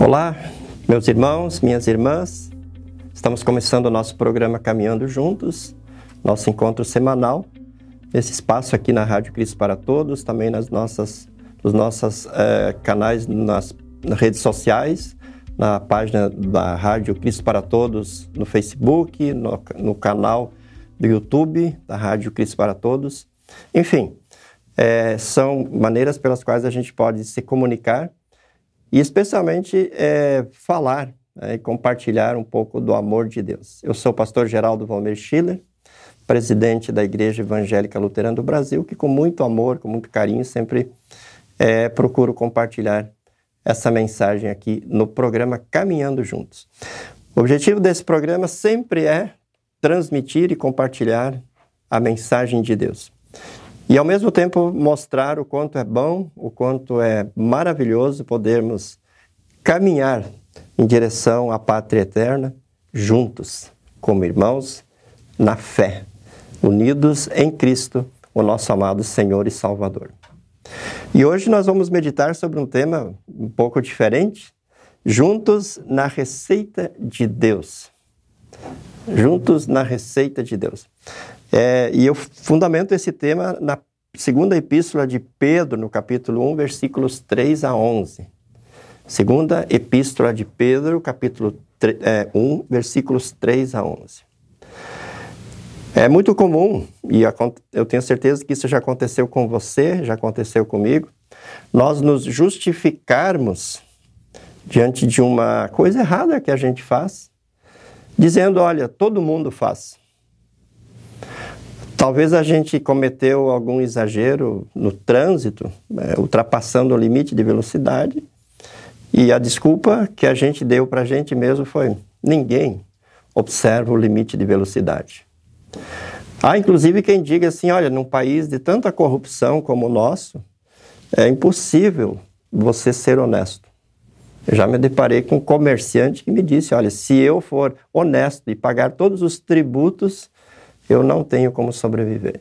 Olá, meus irmãos, minhas irmãs. Estamos começando o nosso programa Caminhando Juntos, nosso encontro semanal, nesse espaço aqui na Rádio Cristo para Todos, também nas nossas, nos nossos eh, canais nas, redes sociais, na página da Rádio Cristo para Todos no Facebook, no, no canal do YouTube da Rádio Cristo para Todos. Enfim, eh, são maneiras pelas quais a gente pode se comunicar e especialmente é, falar né, e compartilhar um pouco do amor de Deus. Eu sou o pastor Geraldo Valmir Schiller, presidente da Igreja Evangélica Luterana do Brasil, que com muito amor, com muito carinho, sempre é, procuro compartilhar essa mensagem aqui no programa Caminhando Juntos. O objetivo desse programa sempre é transmitir e compartilhar a mensagem de Deus. E ao mesmo tempo mostrar o quanto é bom, o quanto é maravilhoso podermos caminhar em direção à pátria eterna juntos, como irmãos, na fé, unidos em Cristo, o nosso amado Senhor e Salvador. E hoje nós vamos meditar sobre um tema um pouco diferente, juntos na receita de Deus. Juntos na receita de Deus. É, e eu fundamento esse tema na segunda epístola de Pedro, no capítulo 1, versículos 3 a 11. Segunda epístola de Pedro, capítulo 3, é, 1, versículos 3 a 11. É muito comum, e eu tenho certeza que isso já aconteceu com você, já aconteceu comigo, nós nos justificarmos diante de uma coisa errada que a gente faz, dizendo: olha, todo mundo faz. Talvez a gente cometeu algum exagero no trânsito, né, ultrapassando o limite de velocidade, e a desculpa que a gente deu para a gente mesmo foi: ninguém observa o limite de velocidade. Há inclusive quem diga assim: olha, num país de tanta corrupção como o nosso, é impossível você ser honesto. Eu já me deparei com um comerciante que me disse: olha, se eu for honesto e pagar todos os tributos eu não tenho como sobreviver.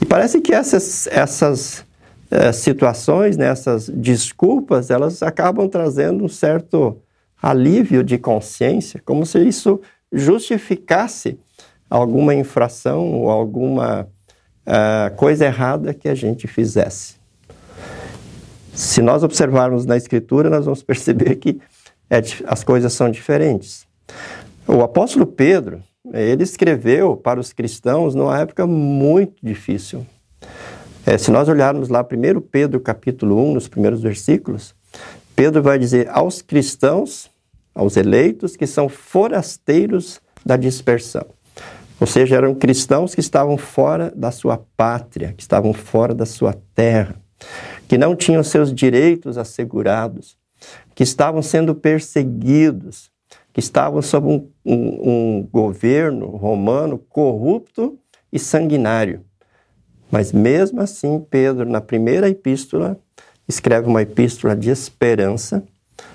E parece que essas, essas é, situações, né, essas desculpas, elas acabam trazendo um certo alívio de consciência, como se isso justificasse alguma infração ou alguma uh, coisa errada que a gente fizesse. Se nós observarmos na Escritura, nós vamos perceber que é, as coisas são diferentes. O apóstolo Pedro, ele escreveu para os cristãos numa época muito difícil. É, se nós olharmos lá 1 Pedro capítulo 1, nos primeiros versículos, Pedro vai dizer aos cristãos, aos eleitos, que são forasteiros da dispersão. Ou seja, eram cristãos que estavam fora da sua pátria, que estavam fora da sua terra, que não tinham seus direitos assegurados, que estavam sendo perseguidos, que estavam sob um, um, um governo romano corrupto e sanguinário. Mas mesmo assim, Pedro, na primeira epístola, escreve uma epístola de esperança,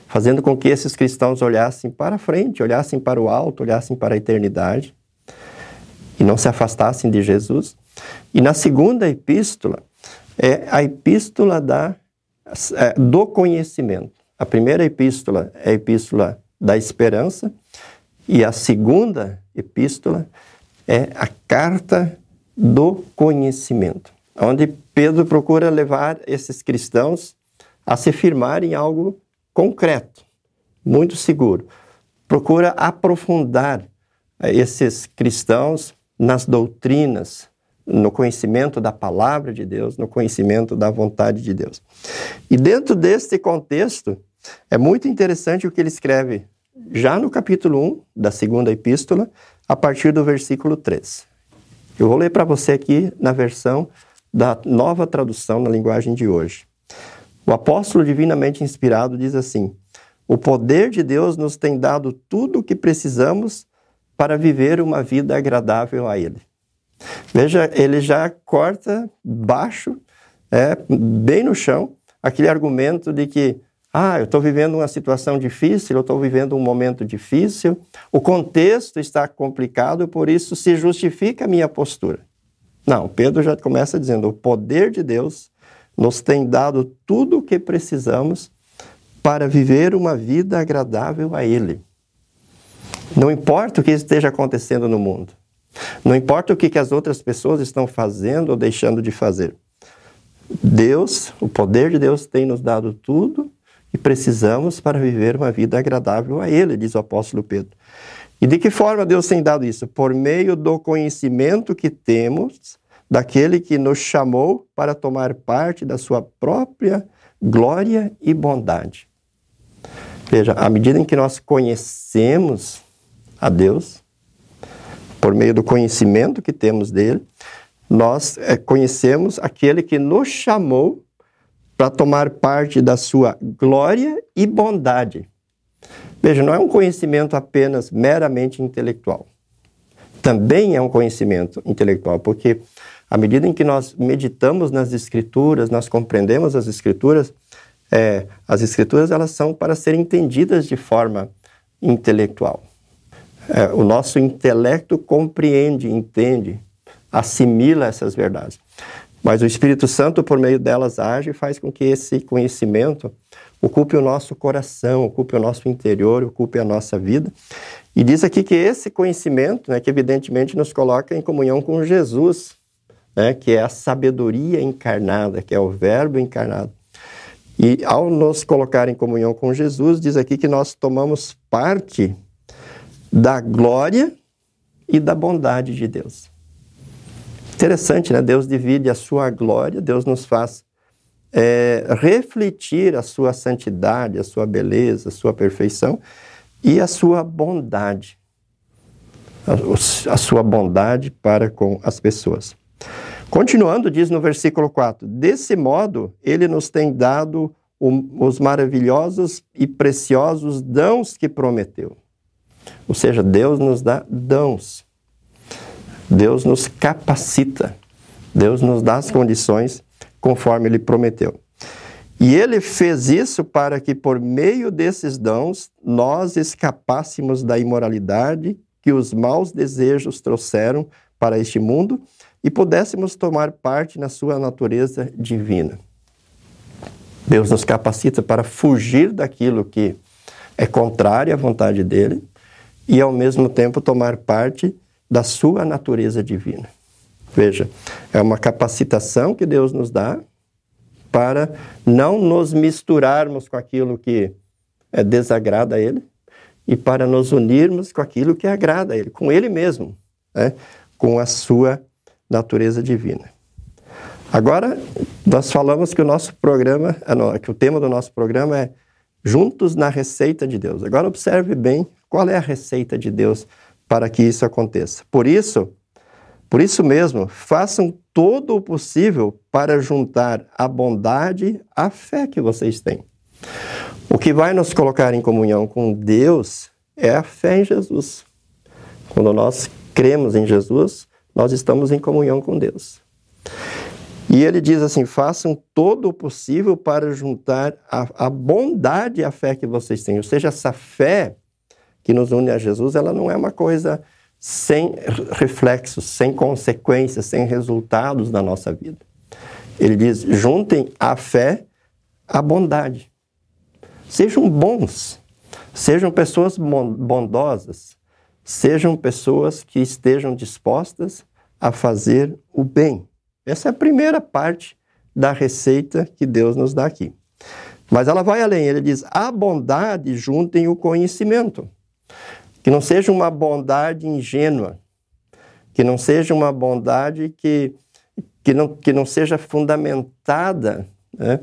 fazendo com que esses cristãos olhassem para frente, olhassem para o alto, olhassem para a eternidade e não se afastassem de Jesus. E na segunda epístola, é a epístola da, é, do conhecimento. A primeira epístola é a epístola da esperança, e a segunda epístola é a carta do conhecimento, onde Pedro procura levar esses cristãos a se firmar em algo concreto, muito seguro. Procura aprofundar eh, esses cristãos nas doutrinas, no conhecimento da palavra de Deus, no conhecimento da vontade de Deus. E dentro deste contexto, é muito interessante o que ele escreve já no capítulo 1 da segunda epístola, a partir do versículo 3. Eu vou ler para você aqui na versão da nova tradução na linguagem de hoje. O apóstolo divinamente inspirado diz assim: O poder de Deus nos tem dado tudo o que precisamos para viver uma vida agradável a Ele. Veja, ele já corta baixo, é, bem no chão, aquele argumento de que ah, eu estou vivendo uma situação difícil, eu estou vivendo um momento difícil, o contexto está complicado, por isso se justifica a minha postura. Não, Pedro já começa dizendo: o poder de Deus nos tem dado tudo o que precisamos para viver uma vida agradável a Ele. Não importa o que esteja acontecendo no mundo. Não importa o que, as outras pessoas estão fazendo ou deixando de fazer. Deus, o poder de Deus tem nos dado tudo e precisamos para viver uma vida agradável a Ele, diz o apóstolo Pedro. E de que forma Deus tem dado isso? Por meio do conhecimento que temos daquele que nos chamou para tomar parte da sua própria glória e bondade. Veja, à medida em que nós conhecemos a Deus, por meio do conhecimento que temos dele, nós é, conhecemos aquele que nos chamou para tomar parte da sua glória e bondade. Veja, não é um conhecimento apenas meramente intelectual. Também é um conhecimento intelectual, porque à medida em que nós meditamos nas Escrituras, nós compreendemos as Escrituras, é, as Escrituras elas são para serem entendidas de forma intelectual. É, o nosso intelecto compreende, entende, assimila essas verdades. Mas o Espírito Santo, por meio delas, age e faz com que esse conhecimento ocupe o nosso coração, ocupe o nosso interior, ocupe a nossa vida. E diz aqui que esse conhecimento, né, que evidentemente nos coloca em comunhão com Jesus, né, que é a sabedoria encarnada, que é o Verbo encarnado. E ao nos colocar em comunhão com Jesus, diz aqui que nós tomamos parte da glória e da bondade de Deus. Interessante, né? Deus divide a sua glória, Deus nos faz é, refletir a sua santidade, a sua beleza, a sua perfeição e a sua bondade. A, a sua bondade para com as pessoas. Continuando, diz no versículo 4: Desse modo, ele nos tem dado o, os maravilhosos e preciosos dons que prometeu. Ou seja, Deus nos dá dons. Deus nos capacita, Deus nos dá as condições conforme Ele prometeu. E Ele fez isso para que, por meio desses dons, nós escapássemos da imoralidade que os maus desejos trouxeram para este mundo e pudéssemos tomar parte na sua natureza divina. Deus nos capacita para fugir daquilo que é contrário à vontade dele e, ao mesmo tempo, tomar parte da sua natureza divina. Veja, é uma capacitação que Deus nos dá para não nos misturarmos com aquilo que é, desagrada a Ele e para nos unirmos com aquilo que agrada a Ele, com Ele mesmo, né? com a sua natureza divina. Agora, nós falamos que o nosso programa, ah, que o tema do nosso programa é Juntos na Receita de Deus. Agora, observe bem qual é a receita de Deus para que isso aconteça. Por isso, por isso mesmo, façam todo o possível para juntar a bondade à fé que vocês têm. O que vai nos colocar em comunhão com Deus é a fé em Jesus. Quando nós cremos em Jesus, nós estamos em comunhão com Deus. E ele diz assim: façam todo o possível para juntar a, a bondade à fé que vocês têm. Ou seja, essa fé que nos une a Jesus, ela não é uma coisa sem reflexos, sem consequências, sem resultados na nossa vida. Ele diz: juntem a fé à bondade. Sejam bons, sejam pessoas bondosas, sejam pessoas que estejam dispostas a fazer o bem. Essa é a primeira parte da receita que Deus nos dá aqui. Mas ela vai além, ele diz: a bondade juntem o conhecimento. Que não seja uma bondade ingênua, que não seja uma bondade que, que, não, que não seja fundamentada né,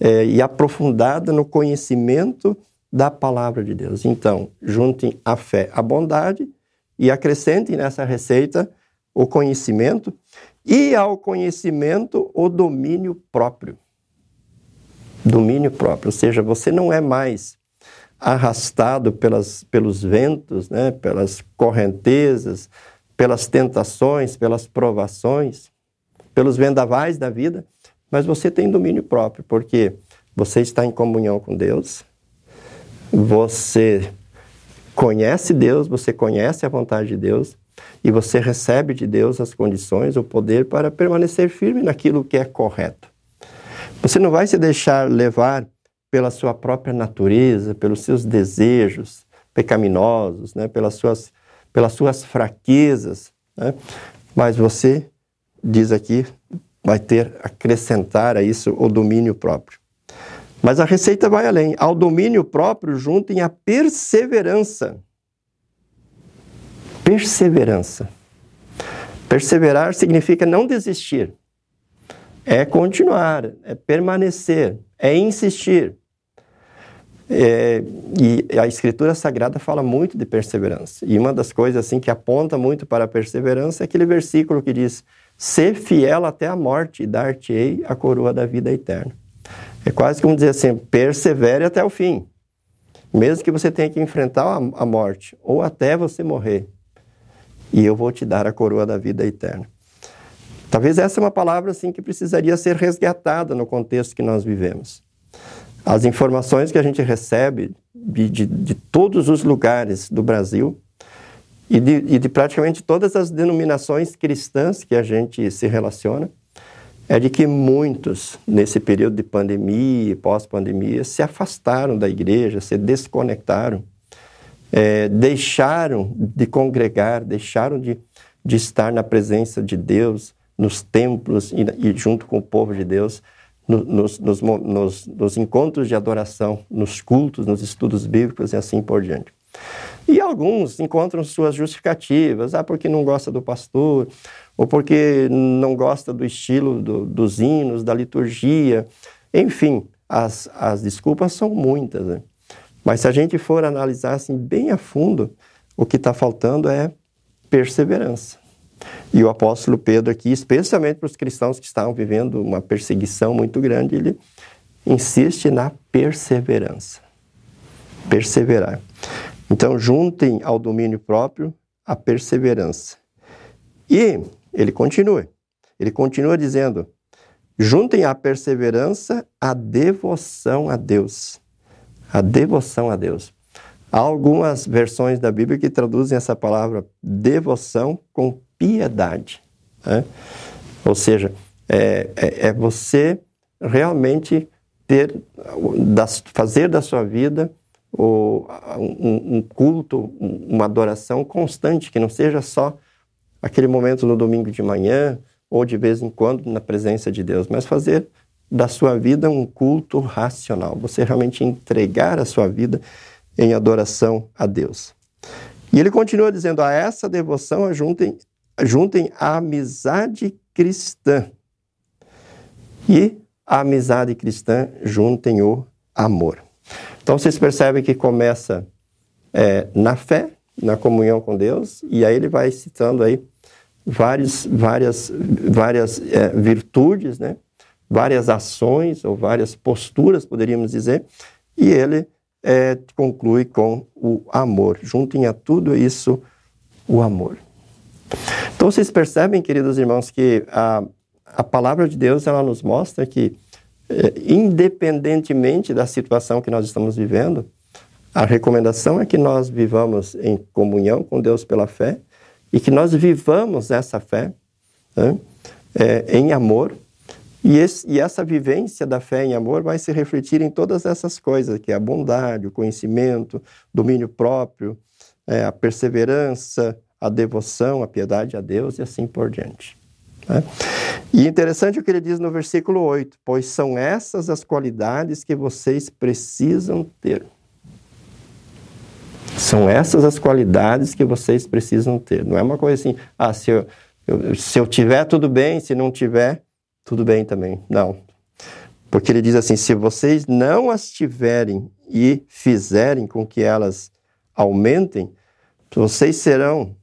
é, e aprofundada no conhecimento da palavra de Deus. Então, juntem a fé à bondade e acrescentem nessa receita o conhecimento e ao conhecimento o domínio próprio. Domínio próprio, ou seja, você não é mais arrastado pelas, pelos ventos, né, pelas correntezas, pelas tentações, pelas provações, pelos vendavais da vida, mas você tem domínio próprio, porque você está em comunhão com Deus, você conhece Deus, você conhece a vontade de Deus e você recebe de Deus as condições, o poder para permanecer firme naquilo que é correto. Você não vai se deixar levar pela sua própria natureza, pelos seus desejos pecaminosos, né? pelas, suas, pelas suas fraquezas. Né? Mas você, diz aqui, vai ter acrescentar a isso o domínio próprio. Mas a receita vai além. Ao domínio próprio, juntem a perseverança. Perseverança. Perseverar significa não desistir. É continuar, é permanecer, é insistir. É, e a Escritura Sagrada fala muito de perseverança. E uma das coisas assim que aponta muito para a perseverança é aquele versículo que diz: Ser fiel até a morte e dar-te-ei a coroa da vida eterna. É quase como dizer assim: persevere até o fim. Mesmo que você tenha que enfrentar a, morte, ou até você morrer, e eu vou te dar a coroa da vida eterna. Talvez essa é uma palavra assim que precisaria ser resgatada no contexto que nós vivemos. As informações que a gente recebe de, de, de todos os lugares do Brasil e de, e de praticamente todas as denominações cristãs que a gente se relaciona, é de que muitos, nesse período de pandemia e pós-pandemia, se afastaram da igreja, se desconectaram, é, deixaram de congregar, deixaram de, de estar na presença de Deus, nos templos e, e junto com o povo de Deus, no, nos, nos, nos, nos encontros de adoração, nos cultos, nos estudos bíblicos e assim por diante. E alguns encontram suas justificativas, ah, porque não gosta do pastor, ou porque não gosta do estilo do, dos hinos, da liturgia. Enfim, as, as desculpas são muitas. Né? Mas se a gente for analisar assim, bem a fundo, o que está faltando é perseverança. E o apóstolo Pedro aqui, especialmente para os cristãos que estavam vivendo uma perseguição muito grande, ele insiste na perseverança. Perseverar. Então, juntem ao domínio próprio a perseverança. E ele continua. Ele continua dizendo: juntem à perseverança a devoção a Deus. A devoção a Deus. Há algumas versões da Bíblia que traduzem essa palavra devoção com piedade. Né? Ou seja, é, é, é, você realmente ter, das, fazer da sua vida o, um, um, culto, uma adoração constante, que não seja só aquele momento no domingo de manhã ou de vez em quando na presença de Deus, mas fazer da sua vida um culto racional. Você realmente entregar a sua vida em adoração a Deus. E ele continua dizendo: a essa devoção juntem juntem a amizade cristã. E a amizade cristã juntem o amor. Então vocês percebem que começa é, na fé, na comunhão com Deus, e aí ele vai citando aí várias, várias, várias é, virtudes, né? várias ações ou várias posturas, poderíamos dizer, e ele é, conclui com o amor. Juntem a tudo isso o amor. Então vocês percebem, queridos irmãos, que a, a palavra de Deus ela nos mostra que, eh, independentemente da situação que nós estamos vivendo, a recomendação é que nós vivamos em comunhão com Deus pela fé e que nós vivamos essa fé né, é, em amor. E, esse, e, essa vivência da fé em amor vai se refletir em todas essas coisas, que é a bondade, o conhecimento, domínio próprio, é, a perseverança, a devoção, a piedade a Deus e assim por diante. Né? E interessante o que ele diz no versículo 8: Pois são essas as qualidades que vocês precisam ter. São essas as qualidades que vocês precisam ter. Não é uma coisa assim, ah, se eu, eu, se eu tiver, tudo bem, se não tiver, tudo bem também. Não. Porque ele diz assim: se vocês não as tiverem e fizerem com que elas aumentem, vocês serão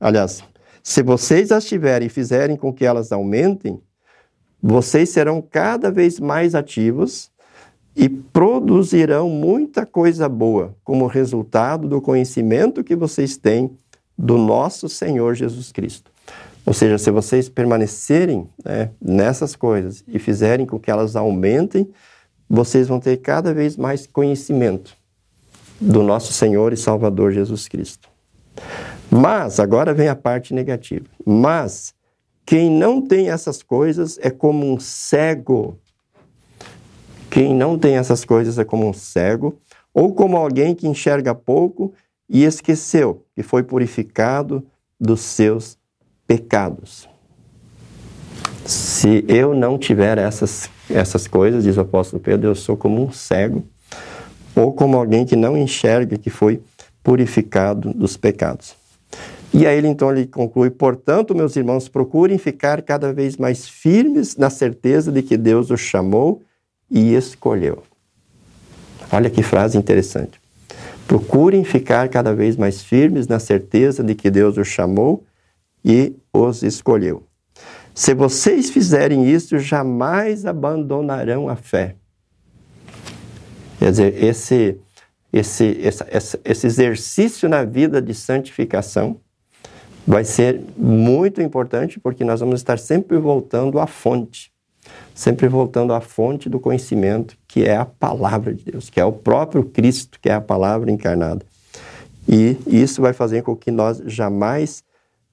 Aliás, se vocês as tiverem e fizerem com que elas aumentem, vocês serão cada vez mais ativos e produzirão muita coisa boa como resultado do conhecimento que vocês têm do nosso Senhor Jesus Cristo. Ou seja, se vocês permanecerem né, nessas coisas e fizerem com que elas aumentem, vocês vão ter cada vez mais conhecimento do nosso Senhor e Salvador Jesus Cristo. Mas, agora vem a parte negativa. Mas, quem não tem essas coisas é como um cego Quem não tem essas coisas é como um cego, ou como alguém que enxerga pouco e esqueceu que foi purificado dos seus pecados. Se eu não tiver essas, essas coisas, diz o apóstolo Pedro, eu sou como um cego, ou como alguém que não enxerga que foi purificado dos pecados. E aí ele então ele conclui: portanto, meus irmãos, procurem ficar cada vez mais firmes na certeza de que Deus os chamou e escolheu. Olha que frase interessante. Procurem ficar cada vez mais firmes na certeza de que Deus os chamou e os escolheu. Se vocês fizerem isso, jamais abandonarão a fé. Quer dizer, esse, esse, esse, esse exercício na vida de santificação vai ser muito importante porque nós vamos estar sempre voltando à fonte, sempre voltando à fonte do conhecimento, que é a palavra de Deus, que é o próprio Cristo, que é a palavra encarnada. E isso vai fazer com que nós jamais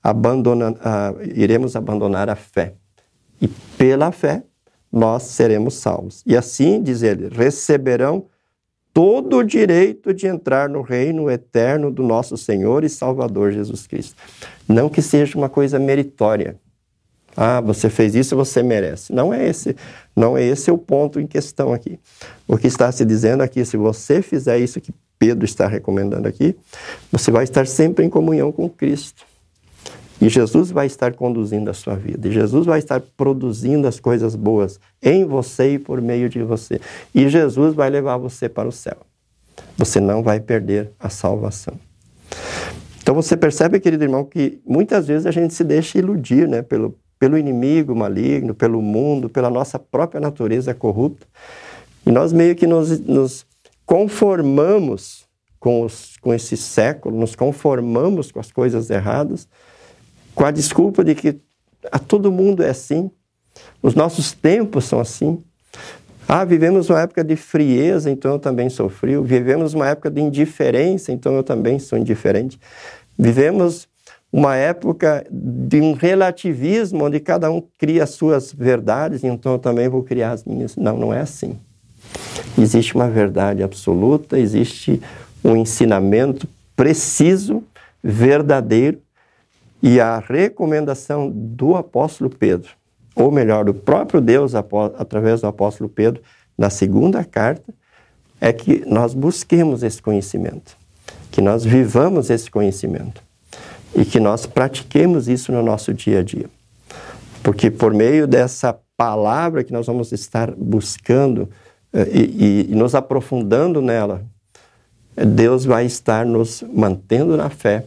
abandona, uh, iremos abandonar a fé. E pela fé nós seremos salvos. E assim, diz ele, receberão todo o direito de entrar no reino eterno do nosso Senhor e Salvador Jesus Cristo. Não que seja uma coisa meritória. Ah, você fez isso, você merece. Não é esse, não é esse o ponto em questão aqui. O que está se dizendo aqui, se você fizer isso que Pedro está recomendando aqui, você vai estar sempre em comunhão com Cristo. E Jesus vai estar conduzindo a sua vida. E Jesus vai estar produzindo as coisas boas em você e por meio de você. E Jesus vai levar você para o céu. Você não vai perder a salvação. Então você percebe, querido irmão, que muitas vezes a gente se deixa iludir né, pelo, pelo inimigo maligno, pelo mundo, pela nossa própria natureza corrupta. E nós meio que nos, nos conformamos com, os, com esse século, nos conformamos com as coisas erradas com a desculpa de que a todo mundo é assim, os nossos tempos são assim. Ah, vivemos uma época de frieza, então eu também sou frio. Vivemos uma época de indiferença, então eu também sou indiferente. Vivemos uma época de um relativismo, onde cada um cria as suas verdades, então eu também vou criar as minhas. Não, não é assim. Existe uma verdade absoluta, existe um ensinamento preciso, verdadeiro, e a recomendação do apóstolo Pedro, ou melhor, do próprio Deus através do apóstolo Pedro, na segunda carta, é que nós busquemos esse conhecimento, que nós vivamos esse conhecimento e que nós pratiquemos isso no nosso dia a dia. Porque por meio dessa palavra que nós vamos estar buscando eh, e, e, e nos aprofundando nela, Deus vai estar nos mantendo na fé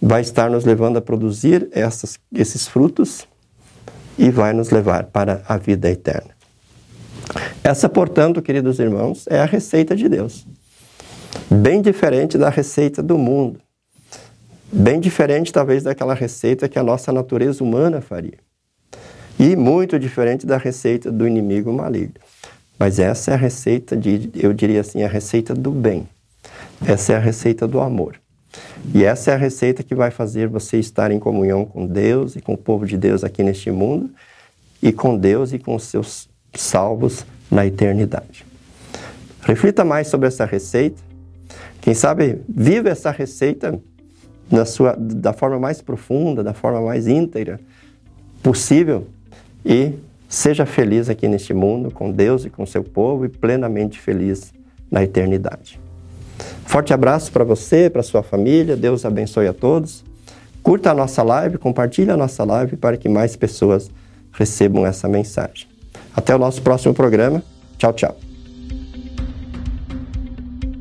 vai estar nos levando a produzir essas, esses frutos e vai nos levar para a vida eterna. Essa, portanto, queridos irmãos, é a receita de Deus. Bem diferente da receita do mundo. Bem diferente, talvez, daquela receita que a nossa natureza humana faria. E muito diferente da receita do inimigo maligno. Mas essa é a receita de, eu diria assim, a receita do bem. Essa é a receita do amor. E essa é a receita que vai fazer você estar em comunhão com Deus e com o povo de Deus aqui neste mundo, e com Deus e com os seus salvos na eternidade. Reflita mais sobre essa receita. Quem sabe viva essa receita na sua, da forma mais profunda, da forma mais íntegra possível e seja feliz aqui neste mundo com Deus e com seu povo e plenamente feliz na eternidade. Forte abraço para você, para sua família. Deus abençoe a todos. Curta a nossa live, compartilhe a nossa live para que mais pessoas recebam essa mensagem. Até o nosso próximo programa. Tchau, tchau.